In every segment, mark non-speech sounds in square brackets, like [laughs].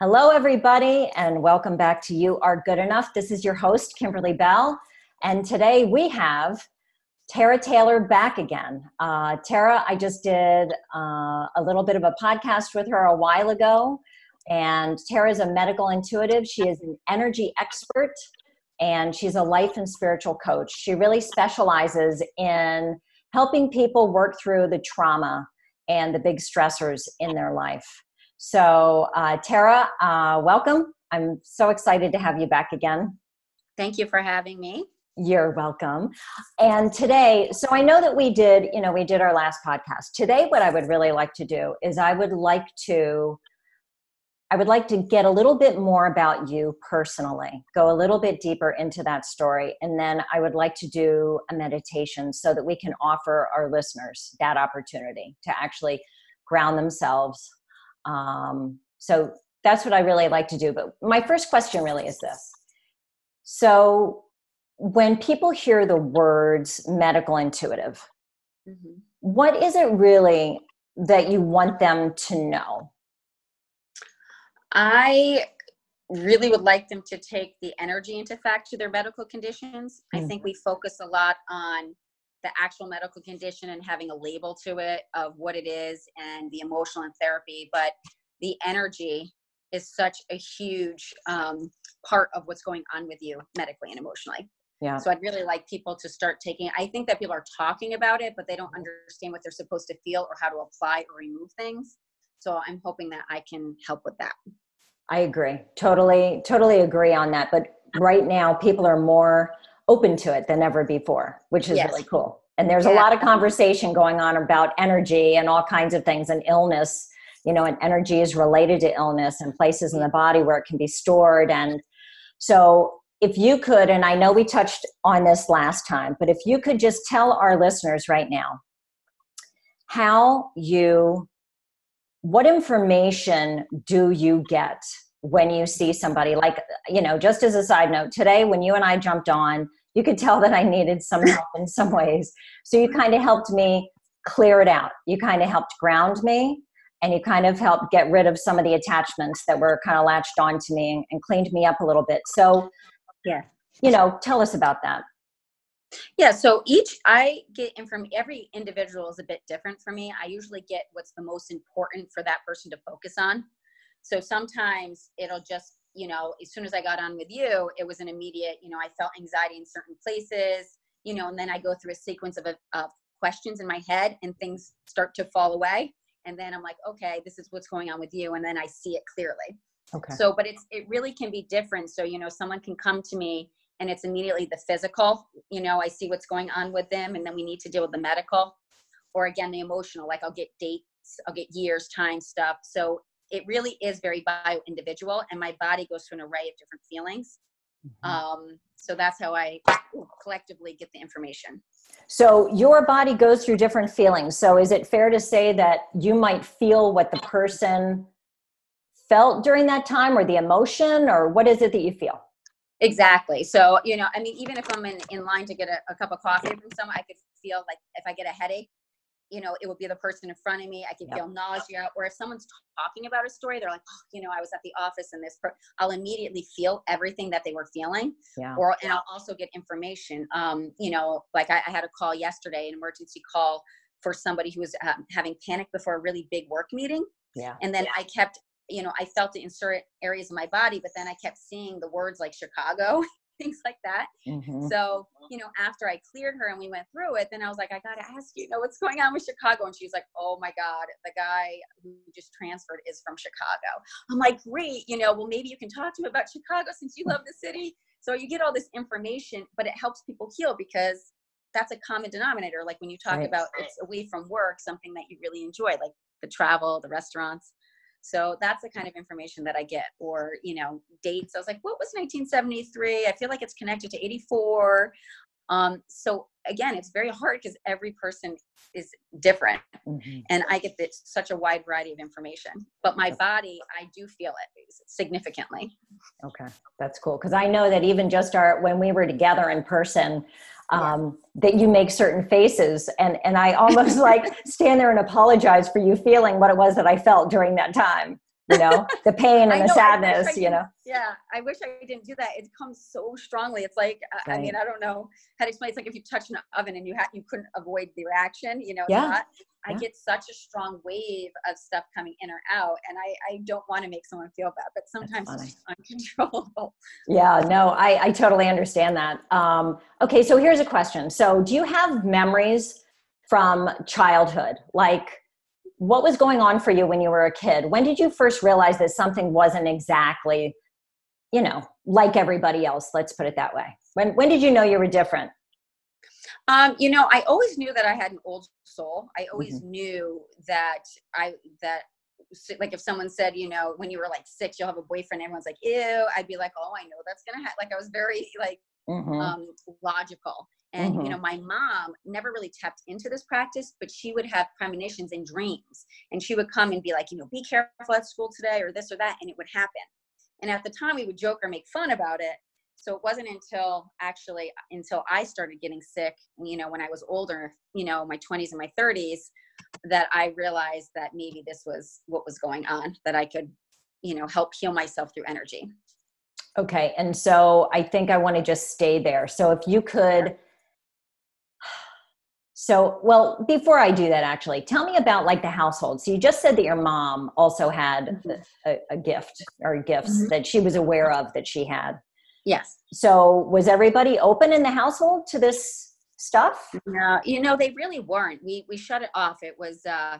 Hello, everybody, and welcome back to You Are Good Enough. This is your host, Kimberly Bell, and today we have Tara Taylor back again. Uh, Tara, I just did uh, a little bit of a podcast with her a while ago, and Tara is a medical intuitive. She is an energy expert, and she's a life and spiritual coach. She really specializes in helping people work through the trauma and the big stressors in their life. So, uh, Tara, uh, welcome. I'm so excited to have you back again. Thank you for having me. You're welcome. And today, so I know that we did, you know, we did our last podcast. Today, what I would really like to do is I would like to. I would like to get a little bit more about you personally, go a little bit deeper into that story, and then I would like to do a meditation so that we can offer our listeners that opportunity to actually ground themselves um, so that's what I really like to do. But my first question really is this. So when people hear the words medical intuitive, mm-hmm. what is it really that you want them to know? I really would like them to take the energy into fact to their medical conditions. Mm-hmm. I think we focus a lot on the actual medical condition and having a label to it of what it is and the emotional and therapy but the energy is such a huge um, part of what's going on with you medically and emotionally. Yeah. So i'd really like people to start taking i think that people are talking about it but they don't understand what they're supposed to feel or how to apply or remove things. So i'm hoping that i can help with that. I agree. Totally totally agree on that but right now people are more open to it than ever before, which is yes. really cool. And there's yeah. a lot of conversation going on about energy and all kinds of things and illness. You know, and energy is related to illness and places in the mm-hmm. body where it can be stored. And so, if you could, and I know we touched on this last time, but if you could just tell our listeners right now how you, what information do you get when you see somebody like you know just as a side note today when you and i jumped on you could tell that i needed some [laughs] help in some ways. So you kind of helped me clear it out. You kind of helped ground me and you kind of helped get rid of some of the attachments that were kind of latched on to me and, and cleaned me up a little bit. So yeah. you know tell us about that. Yeah, so each I get in from every individual is a bit different for me. I usually get what's the most important for that person to focus on. So sometimes it'll just, you know, as soon as I got on with you, it was an immediate, you know, I felt anxiety in certain places, you know, and then I go through a sequence of, of questions in my head and things start to fall away. And then I'm like, okay, this is what's going on with you. And then I see it clearly. Okay. So, but it's, it really can be different. So, you know, someone can come to me and it's immediately the physical, you know, I see what's going on with them and then we need to deal with the medical or again, the emotional, like I'll get dates, I'll get years, time stuff. So it really is very bio individual and my body goes through an array of different feelings. Mm-hmm. um, so that's how i collectively get the information. So your body goes through different feelings. So is it fair to say that you might feel what the person felt during that time or the emotion or what is it that you feel? Exactly. So you know i mean even if i'm in, in line to get a, a cup of coffee from someone i could feel like if i get a headache you know, it would be the person in front of me. I could yep. feel nausea. Or if someone's talking about a story, they're like, oh, you know, I was at the office and this, per-. I'll immediately feel everything that they were feeling. Yeah. Or, and I'll also get information. Um, you know, like I, I had a call yesterday, an emergency call for somebody who was uh, having panic before a really big work meeting. Yeah. And then yeah. I kept, you know, I felt it in certain areas of my body, but then I kept seeing the words like Chicago things like that. Mm-hmm. So, you know, after I cleared her and we went through it, then I was like, I got to ask you, you know, what's going on with Chicago? And she's like, oh my God, the guy who just transferred is from Chicago. I'm like, great, you know, well, maybe you can talk to him about Chicago since you love the city. So you get all this information, but it helps people heal because that's a common denominator. Like when you talk right. about it's away from work, something that you really enjoy, like the travel, the restaurants. So that's the kind of information that I get, or you know, dates. I was like, what was 1973? I feel like it's connected to 84. Um, so again, it's very hard because every person is different, mm-hmm. and I get this, such a wide variety of information. But my body, I do feel it significantly. Okay, that's cool because I know that even just our when we were together in person, um, that you make certain faces. And and i almost like [laughs] stand there and apologize for you feeling what it was that i felt during that time you know, the pain and the know, sadness, you know. Yeah, I wish I didn't do that. It comes so strongly. It's like, right. I mean, I don't know how to explain. It's like if you touch an oven and you had you couldn't avoid the reaction, you know. Yeah. I yeah. get such a strong wave of stuff coming in or out, and I, I don't want to make someone feel bad, but sometimes it's uncontrollable. Yeah, no, I, I totally understand that. Um, okay, so here's a question. So, do you have memories from childhood? Like, what was going on for you when you were a kid? When did you first realize that something wasn't exactly, you know, like everybody else? Let's put it that way. When when did you know you were different? Um, you know, I always knew that I had an old soul. I always mm-hmm. knew that I that like if someone said, you know, when you were like six, you'll have a boyfriend. Everyone's like, ew. I'd be like, oh, I know that's gonna happen. Like I was very [laughs] like mm-hmm. um, logical. And mm-hmm. you know, my mom never really tapped into this practice, but she would have premonitions and dreams, and she would come and be like, you know, be careful at school today, or this or that, and it would happen. And at the time, we would joke or make fun about it. So it wasn't until actually until I started getting sick, you know, when I was older, you know, my 20s and my 30s, that I realized that maybe this was what was going on, that I could, you know, help heal myself through energy. Okay. And so I think I want to just stay there. So if you could so, well, before I do that, actually, tell me about like the household. So, you just said that your mom also had mm-hmm. a, a gift or gifts mm-hmm. that she was aware of that she had. Yes. So, was everybody open in the household to this stuff? No, you know, they really weren't. We we shut it off. It was, uh,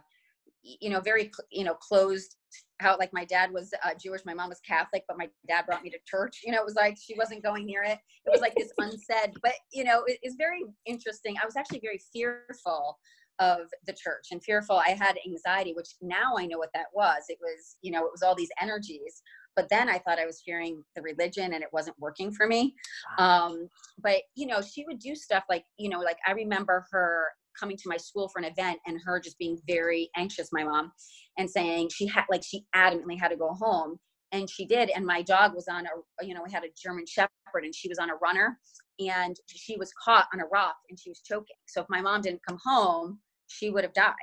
you know, very you know closed how like my dad was uh, Jewish, my mom was Catholic, but my dad brought me to church. You know, it was like she wasn't going near it. It was like this [laughs] unsaid, but you know, it, it's very interesting. I was actually very fearful of the church and fearful. I had anxiety, which now I know what that was. It was, you know, it was all these energies. But then I thought I was fearing the religion and it wasn't working for me. Um, but you know, she would do stuff like, you know, like I remember her coming to my school for an event and her just being very anxious, my mom, and saying she had like she adamantly had to go home. And she did. And my dog was on a, you know, we had a German Shepherd and she was on a runner and she was caught on a rock and she was choking. So if my mom didn't come home, she would have died.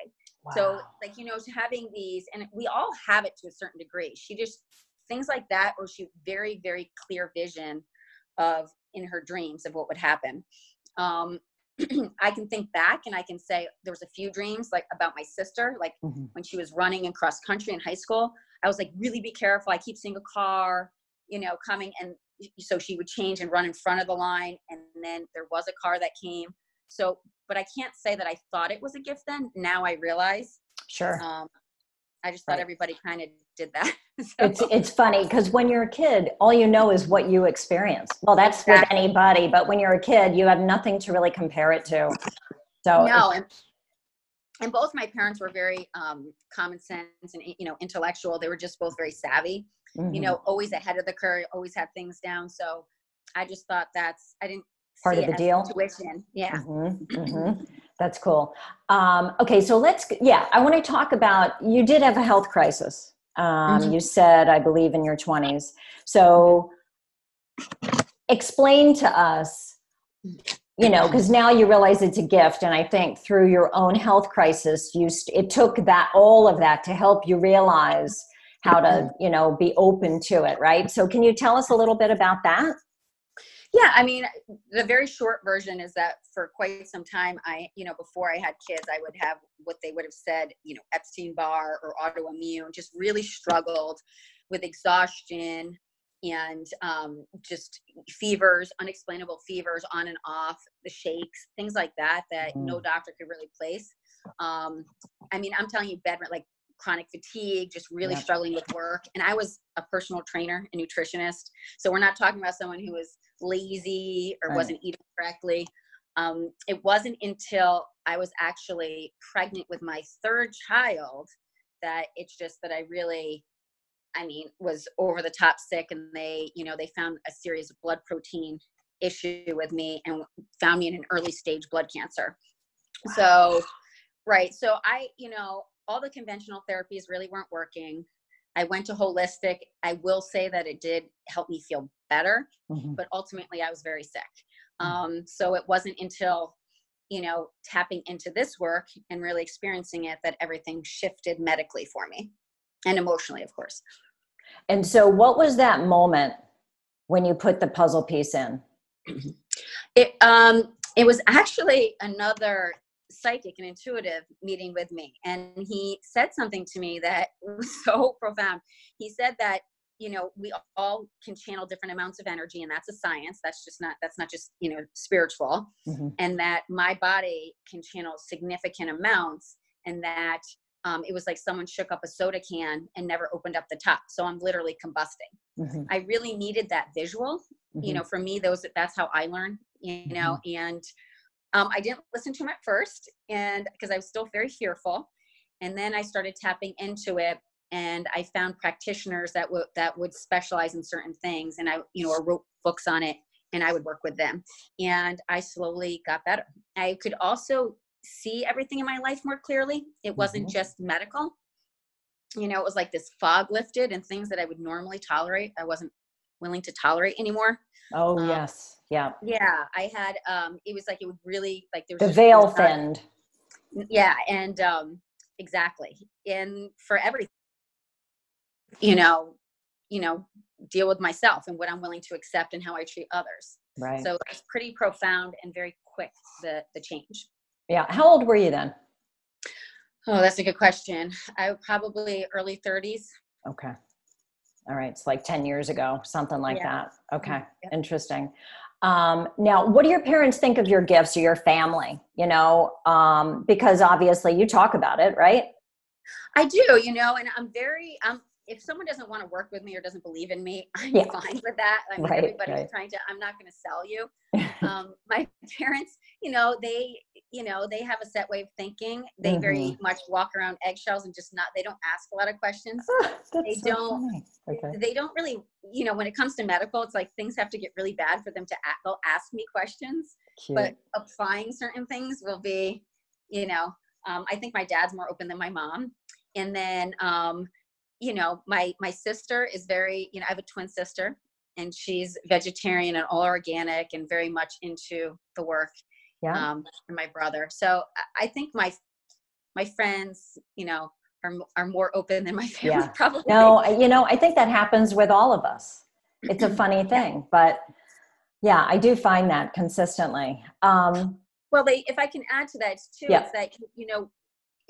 Wow. So, like, you know, having these, and we all have it to a certain degree. She just, things like that, or she very, very clear vision of in her dreams of what would happen. Um, [clears throat] I can think back and I can say there was a few dreams like about my sister, like mm-hmm. when she was running in cross country in high school. I was like, really be careful. I keep seeing a car, you know, coming. And so she would change and run in front of the line. And then there was a car that came. So, but I can't say that I thought it was a gift then. Now I realize. Sure. Um, I just thought right. everybody kind of did that. [laughs] so. It's it's funny because when you're a kid, all you know is what you experience. Well, that's exactly. with anybody, but when you're a kid, you have nothing to really compare it to. So no, and, and both my parents were very um, common sense and you know intellectual. They were just both very savvy. Mm-hmm. You know, always ahead of the curve, always had things down. So I just thought that's I didn't part of the deal. Intuition, yeah. Mm-hmm. Mm-hmm. That's cool. Um, okay, so let's, yeah, I want to talk about you did have a health crisis. Um, mm-hmm. You said, I believe, in your 20s. So explain to us, you know, because now you realize it's a gift. And I think through your own health crisis, you st- it took that, all of that to help you realize how to, you know, be open to it, right? So can you tell us a little bit about that? Yeah i mean the very short version is that for quite some time i you know before i had kids i would have what they would have said you know epstein barr or autoimmune just really struggled with exhaustion and um, just fevers unexplainable fevers on and off the shakes things like that that mm. no doctor could really place um, i mean i'm telling you bed like chronic fatigue, just really struggling with work. And I was a personal trainer, and nutritionist. So we're not talking about someone who was lazy or right. wasn't eating correctly. Um, it wasn't until I was actually pregnant with my third child that it's just that I really, I mean, was over the top sick, and they, you know, they found a serious blood protein issue with me and found me in an early stage blood cancer. Wow. So, right. So I, you know, all the conventional therapies really weren't working. I went to holistic. I will say that it did help me feel better, mm-hmm. but ultimately I was very sick. Mm. Um, so it wasn't until, you know, tapping into this work and really experiencing it that everything shifted medically for me. and emotionally, of course. And so, what was that moment when you put the puzzle piece in? [clears throat] It um, it was actually another psychic and intuitive meeting with me, and he said something to me that [laughs] was so profound. He said that you know we all can channel different amounts of energy and that's a science that's just not that's not just you know spiritual mm-hmm. and that my body can channel significant amounts and that um, it was like someone shook up a soda can and never opened up the top so i'm literally combusting mm-hmm. i really needed that visual mm-hmm. you know for me those that's how i learn you know mm-hmm. and um, i didn't listen to him at first and because i was still very fearful and then i started tapping into it and I found practitioners that would that would specialize in certain things, and I you know wrote books on it, and I would work with them, and I slowly got better. I could also see everything in my life more clearly. It wasn't mm-hmm. just medical. You know, it was like this fog lifted, and things that I would normally tolerate, I wasn't willing to tolerate anymore. Oh um, yes, yeah, yeah. I had um, it was like it would really like there was the veil thinned. Yeah, and um, exactly, and for everything you know, you know, deal with myself and what I'm willing to accept and how I treat others. Right. So it's pretty profound and very quick the the change. Yeah. How old were you then? Oh, that's a good question. I probably early 30s. Okay. All right. It's like 10 years ago, something like yeah. that. Okay. Mm-hmm. Yeah. Interesting. Um, now, what do your parents think of your gifts or your family? You know, um, because obviously you talk about it, right? I do, you know, and I'm very, I'm, if someone doesn't want to work with me or doesn't believe in me, [laughs] I'm yeah. fine with that. I mean, right, everybody's right. trying to, I'm not going to sell you. [laughs] um, my [laughs] parents, you know, they, you know, they have a set way of thinking. They mm-hmm. very much walk around eggshells and just not, they don't ask a lot of questions. Oh, they so don't, okay. they don't really, you know, when it comes to medical, it's like things have to get really bad for them to, ask, they'll ask me questions, Cute. but applying certain things will be, you know, um, I think my dad's more open than my mom. And then, um, you know, my my sister is very, you know, I have a twin sister and she's vegetarian and all organic and very much into the work. Yeah. Um, and my brother. So I think my my friends, you know, are are more open than my [laughs] family yeah. probably. No, you know, I think that happens with all of us. It's a [clears throat] funny thing, but yeah, I do find that consistently. Um, well, they, if I can add to that too, yeah. it's that you know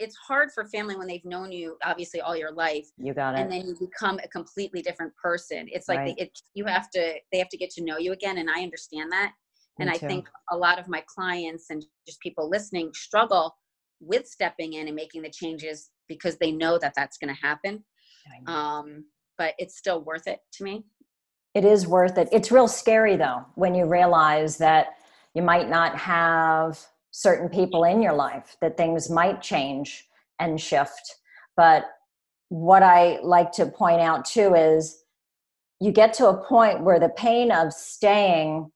it's hard for family when they've known you obviously all your life you got it and then you become a completely different person it's like right. it, you have to they have to get to know you again and i understand that and i think a lot of my clients and just people listening struggle with stepping in and making the changes because they know that that's going to happen um, but it's still worth it to me. It is worth it. It's real scary though when you realize that you might not have certain people in your life that things might change and shift. But what i like to point out too is you get to a point where the pain of staying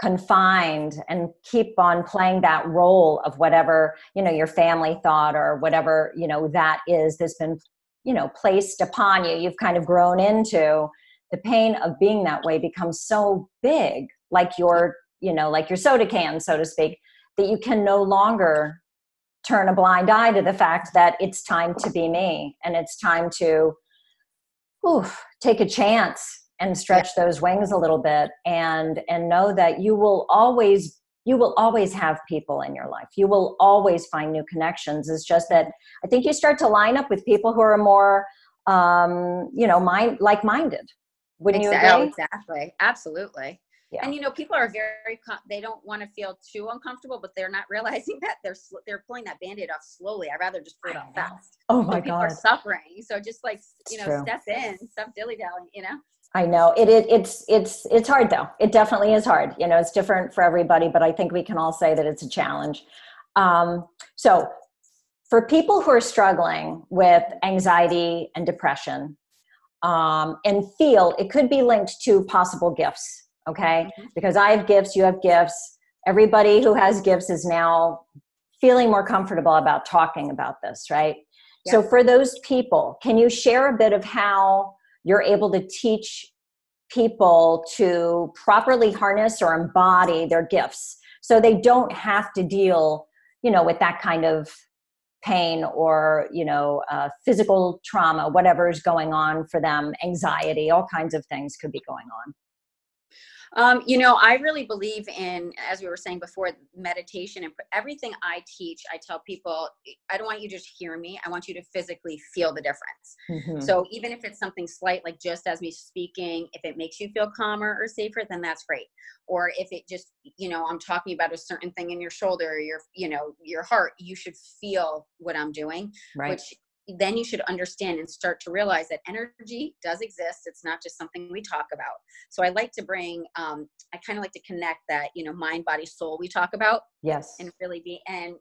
confined and keep on playing that role of whatever you know your family thought or whatever you know that is that's been you know placed upon you you've kind of grown into the pain of being that way becomes so big like your you know like your soda can so to speak that you can no longer turn a blind eye to the fact that it's time to be me and it's time to oof, take a chance and stretch yeah. those wings a little bit and and know that you will always you will always have people in your life. You will always find new connections. It's just that i think you start to line up with people who are more um you know mind like-minded. Wouldn't exactly. you agree? exactly. Absolutely. Yeah. and you know people are very they don't want to feel too uncomfortable but they're not [laughs] realizing that they're they're pulling that band-aid off slowly. I'd rather just pull it off fast. Oh my people god. are suffering. So just like you know step in stop dilly-dallying you know I know it, it it's it's it's hard though. It definitely is hard. You know, it's different for everybody, but I think we can all say that it's a challenge. Um, so, for people who are struggling with anxiety and depression, um, and feel it could be linked to possible gifts okay mm-hmm. because i have gifts you have gifts everybody who has gifts is now feeling more comfortable about talking about this right yeah. so for those people can you share a bit of how you're able to teach people to properly harness or embody their gifts. So they don't have to deal you know with that kind of pain or you know uh, physical trauma whatever is going on for them anxiety all kinds of things could be going on um, you know, I really believe in, as we were saying before, meditation and everything I teach. I tell people, I don't want you to just hear me. I want you to physically feel the difference. Mm-hmm. So even if it's something slight, like just as me speaking, if it makes you feel calmer or safer, then that's great. Or if it just, you know, I'm talking about a certain thing in your shoulder or your, you know, your heart, you should feel what I'm doing, right. which then you should understand and start to realize that energy does exist. It's not just something we talk about. So i like to bring um, i kind of like to connect that you know mind body soul we talk about yes. and really be and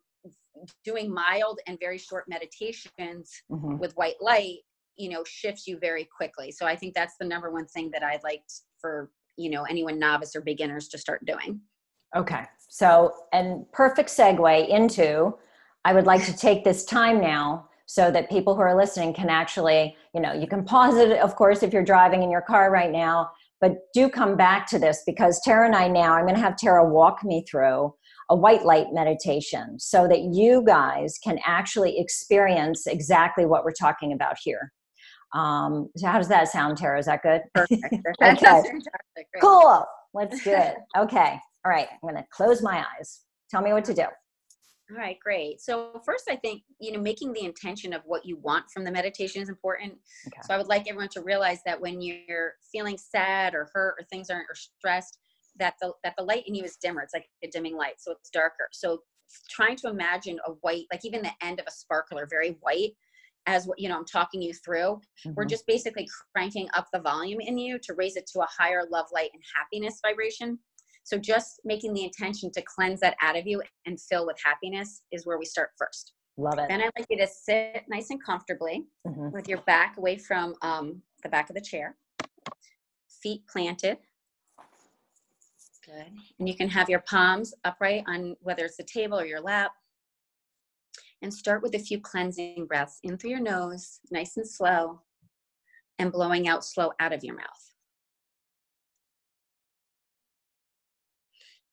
doing mild and very short meditations mm-hmm. with white light you know shifts you very quickly. So i think that's the number one thing that i'd like for you know anyone novice or beginners to start doing. Okay. So and perfect segue into i would like to take this time now so that people who are listening can actually, you know, you can pause it, of course, if you're driving in your car right now, but do come back to this because Tara and I now, I'm going to have Tara walk me through a white light meditation so that you guys can actually experience exactly what we're talking about here. Um, so how does that sound, Tara? Is that good? [laughs] Perfect. okay. Cool. Let's do it. Okay. All right. I'm going to close my eyes. Tell me what to do. All right, great. So first, I think you know making the intention of what you want from the meditation is important. Okay. So I would like everyone to realize that when you're feeling sad or hurt or things aren't or stressed, that the that the light in you is dimmer. It's like a dimming light, so it's darker. So trying to imagine a white, like even the end of a sparkler, very white, as what you know i'm talking you through mm-hmm. we're just basically cranking up the volume in you to raise it to a higher love light and happiness vibration so just making the intention to cleanse that out of you and fill with happiness is where we start first. Love it. Then I'd like you to sit nice and comfortably mm-hmm. with your back away from um, the back of the chair, feet planted. Good. And you can have your palms upright on whether it's the table or your lap. And start with a few cleansing breaths in through your nose, nice and slow, and blowing out slow out of your mouth.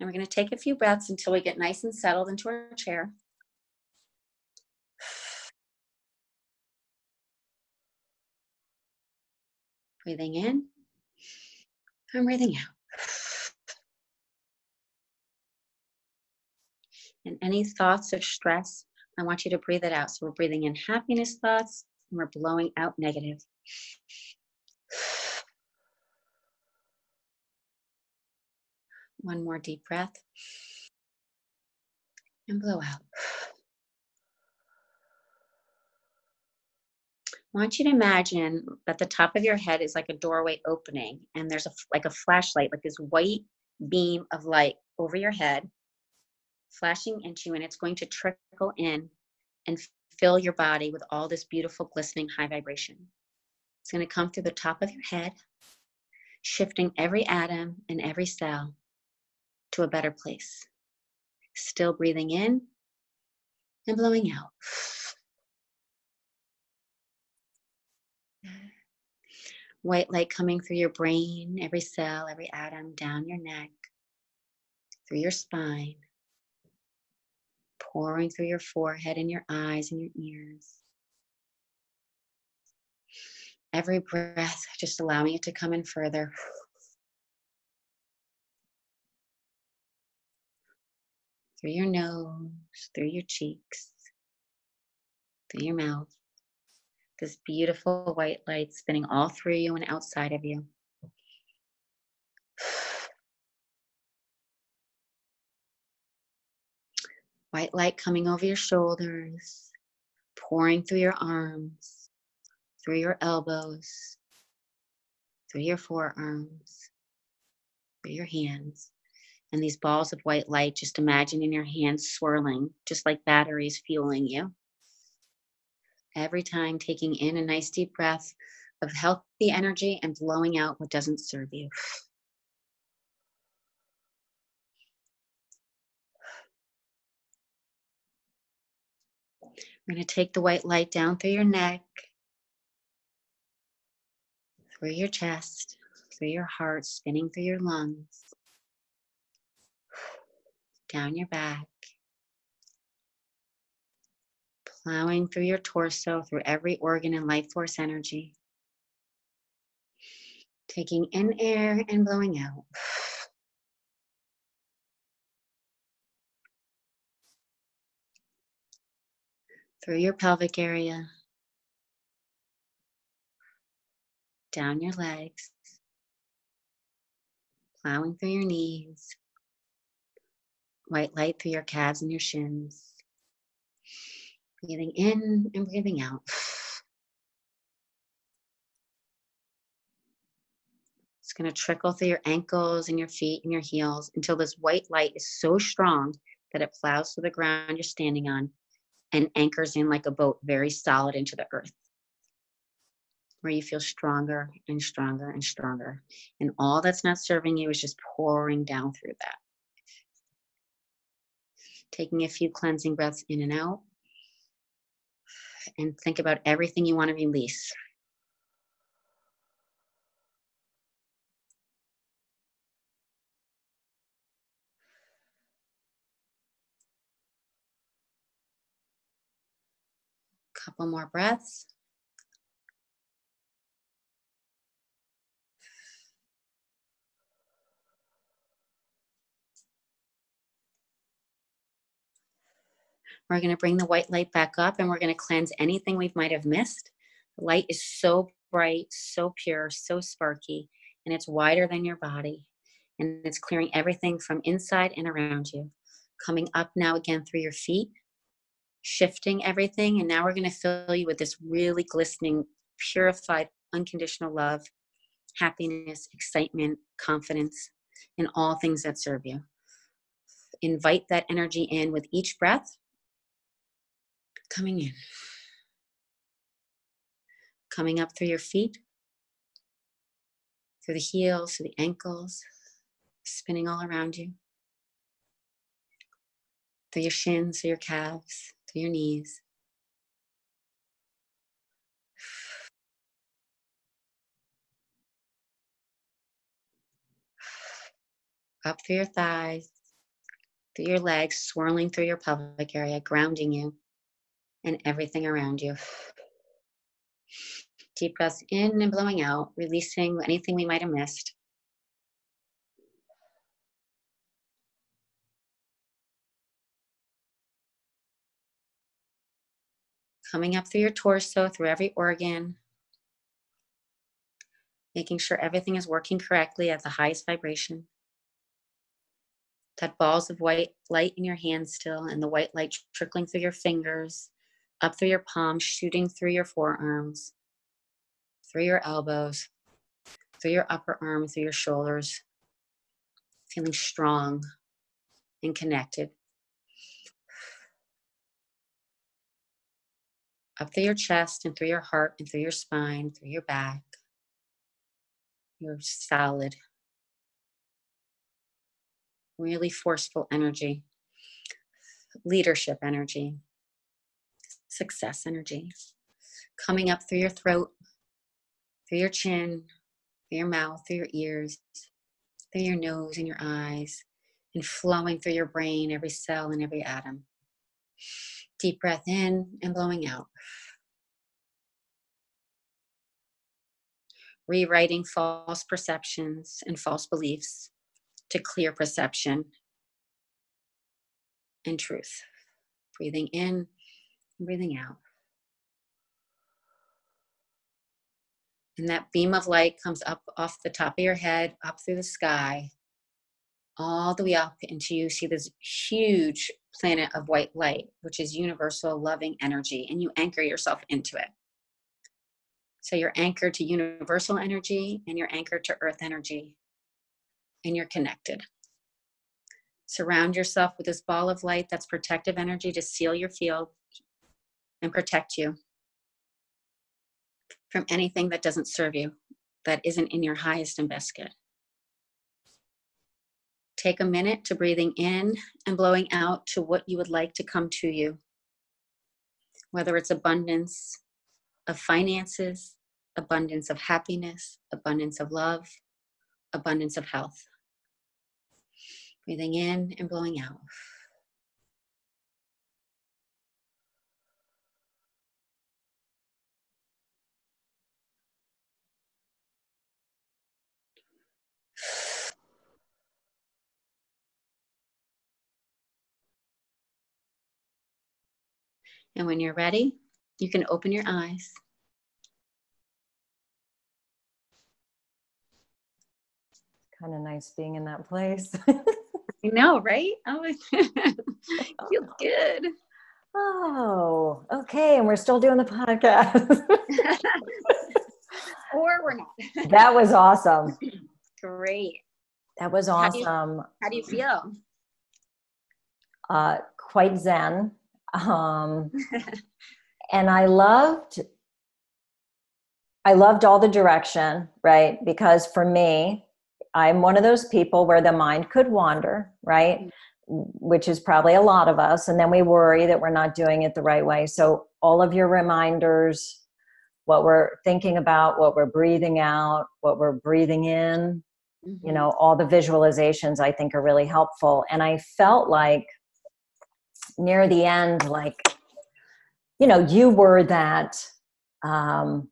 And we're going to take a few breaths until we get nice and settled into our chair. Breathing in and breathing out. And any thoughts of stress, I want you to breathe it out. So we're breathing in happiness thoughts and we're blowing out negative. One more deep breath. And blow out. I want you to imagine that the top of your head is like a doorway opening and there's a like a flashlight like this white beam of light over your head flashing into you and it's going to trickle in and fill your body with all this beautiful glistening high vibration it's going to come through the top of your head shifting every atom and every cell to a better place. Still breathing in and blowing out. White light coming through your brain, every cell, every atom, down your neck, through your spine, pouring through your forehead and your eyes and your ears. Every breath, [laughs] just allowing it to come in further. Through your nose, through your cheeks, through your mouth. This beautiful white light spinning all through you and outside of you. [sighs] White light coming over your shoulders, pouring through your arms, through your elbows, through your forearms, through your hands and these balls of white light, just imagine in your hands swirling, just like batteries fueling you. Every time taking in a nice deep breath of healthy energy and blowing out what doesn't serve you. We're going to take the white light down through your neck, through your chest, through your heart, spinning through your lungs down your back, Plowing through your torso, through every organ and life force energy. Taking in air and blowing out. Through your pelvic area, down your legs, plowing through your knees, white light through your calves and your shins. Breathing in and breathing out. It's going to trickle through your ankles and your feet and your heels until this white light is so strong that it plows through the ground you're standing on and anchors in like a boat very solid into the earth where you feel stronger and stronger and stronger. And all that's not serving you is just pouring down through that. Taking a few cleansing breaths in and out. And think about everything you want to release A Couple more breaths. We're going to bring the white light back up and we're going to cleanse anything we might have missed. The light is so bright, so pure, so sparky, and it's wider than your body. And it's clearing everything from inside and around you. Coming up now again through your feet, shifting everything. And now we're going to fill you with this really glistening, purified, unconditional love, happiness, excitement, confidence in all things that serve you. Invite that energy in with each breath, coming in, coming up through your feet, through the heels, through the ankles, spinning all around you, through your shins, through your calves, through your knees. Up through your thighs, through your legs, swirling through your pelvic area, grounding you and everything around you. [sighs] Deep breaths in and blowing out, releasing anything we might have missed. coming up through your torso, through every organ, making sure everything is working correctly at the highest vibration. That balls of white light in your hands still, and the white light trickling through your fingers, up through your palms, shooting through your forearms, through your elbows, through your upper arm, through your shoulders, feeling strong and connected. up through your chest and through your heart and through your spine, through your back. You're solid. Really forceful energy, leadership energy, success energy. Coming up through your throat, through your chin, through your mouth, through your ears, through your nose and your eyes, and flowing through your brain, every cell and every atom. Deep breath in and blowing out. Rewriting false perceptions and false beliefs to clear perception and truth. Breathing in breathing out. And that beam of light comes up off the top of your head, up through the sky, all the way up until you see this huge planet of white light, which is universal loving energy, and you anchor yourself into it. So you're anchored to universal energy and you're anchored to earth energy, and you're connected. Surround yourself with this ball of light that's protective energy to seal your field and protect you from anything that doesn't serve you, that isn't in your highest and best good. Take a minute to breathing in and blowing out to what you would like to come to you, whether it's abundance of finances, abundance of happiness, abundance of love, abundance of health. Breathing in and blowing out. And when you're ready, you can open your eyes. Kind of nice being in that place. [laughs] you know, right? Oh, [laughs] feels good. Oh, okay. And we're still doing the podcast. [laughs] or we're not. that was awesome. Great. That was awesome. How do you, how do you feel? Uh, quite zen. Um, [laughs] and I loved, I loved all the direction, right? Because for me, I'm one of those people where the mind could wander, right? Mm-hmm. Which is probably a lot of us. And then we worry that we're not doing it the right way. So, all of your reminders, what we're thinking about, what we're breathing out, what we're breathing in, mm-hmm. you know, all the visualizations I think are really helpful. And I felt like near the end, like, you know, you were that um,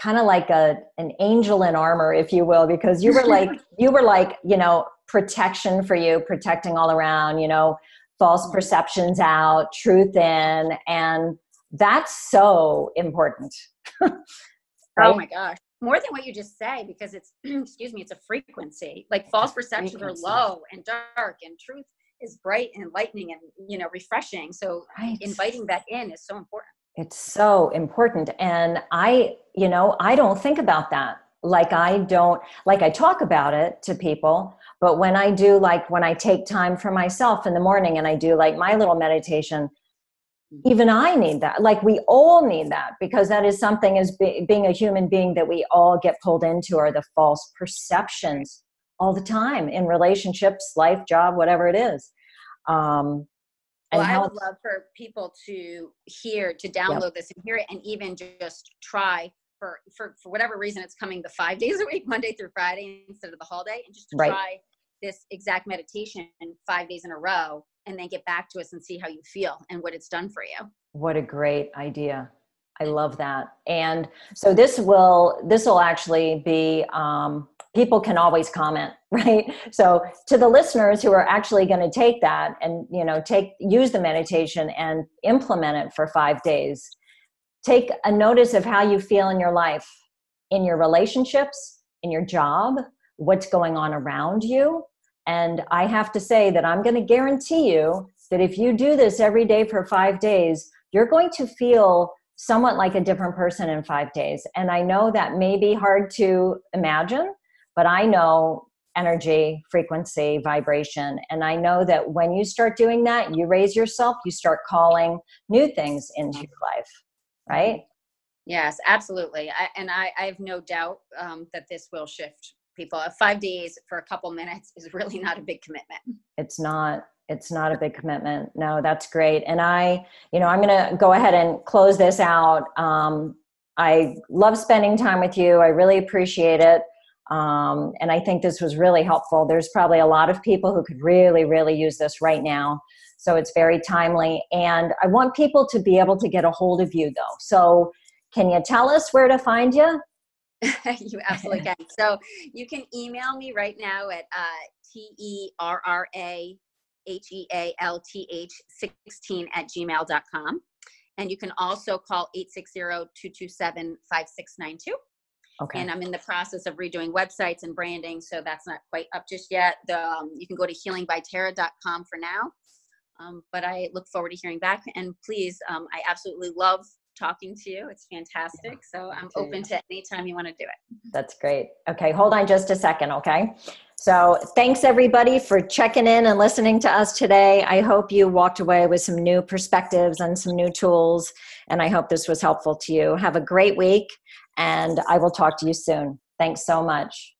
kind of like a an angel in armor, if you will, because you were [laughs] like you were like you know protection for you, protecting all around. You know, false mm-hmm. perceptions out, truth in, and that's so important. [laughs] right? Oh my gosh more than what you just say because it's [clears throat] excuse me it's a frequency like false perceptions frequency. are low and dark and truth is bright and enlightening and you know refreshing so right. inviting that in is so important. It's so important and i you know i don't think about that. Like i don't like i talk about it to people but when i do like when i take time for myself in the morning and i do like my little meditation even i need that. Like we all need that because that is something as be, being a human being that we all get pulled into are the false perceptions all the time in relationships, life, job, whatever it is. Um, well, I would love for people to hear, to download yep. this and hear it, and even just try for, for for whatever reason it's coming the five [laughs] days a week, Monday through Friday instead of the holiday, and just right. try this exact meditation five days in a row, and then get back to us and see how you feel and what it's done for you. What a great idea! I love that. And so this will this will actually be um, people can always comment [laughs] right so to the listeners who are actually going to take that and you know take use the meditation and implement it for five days take a notice of how you feel in your life in your relationships in your job what's going on around you and i have to say that i'm going to guarantee you that if you do this every day for five days you're going to feel somewhat like a different person in five days and i know that may be hard to imagine but I know energy, frequency, vibration. And I know that when you start doing that, you raise yourself, you start calling new things into your life, right? Yes, absolutely. I, and I, I, have no doubt um, that this will shift people. Five days for a couple minutes is really not a big commitment. It's not. It's not a big commitment. No, that's great. And I, you know, I'm going to go ahead and close this out. Um, I love spending time with you. I really appreciate it. Um, and I think this was really helpful. There's probably a lot of people who could really, really use this right now. So it's very timely. And I want people to be able to get a hold of you, though. So can you tell us where to find you? [laughs] you absolutely can. So you can email me right now at uh, T E R R A H E A L T H 16 at gmail.com. And you can also call 860 227 5692. Okay. And I'm in the process of redoing websites and branding, so that's not quite up just yet. The, um, you can go to healingbytara.com for now. Um, but I look forward to hearing back. And please, um, I absolutely love talking to you. It's fantastic. So I'm open to any time you want to do it. That's great. Okay, hold on just a second, okay? So thanks everybody for checking in and listening to us today. I hope you walked away with some new perspectives and some new tools, and I hope this was helpful to you. Have a great week and I will talk to you soon. Thanks so much.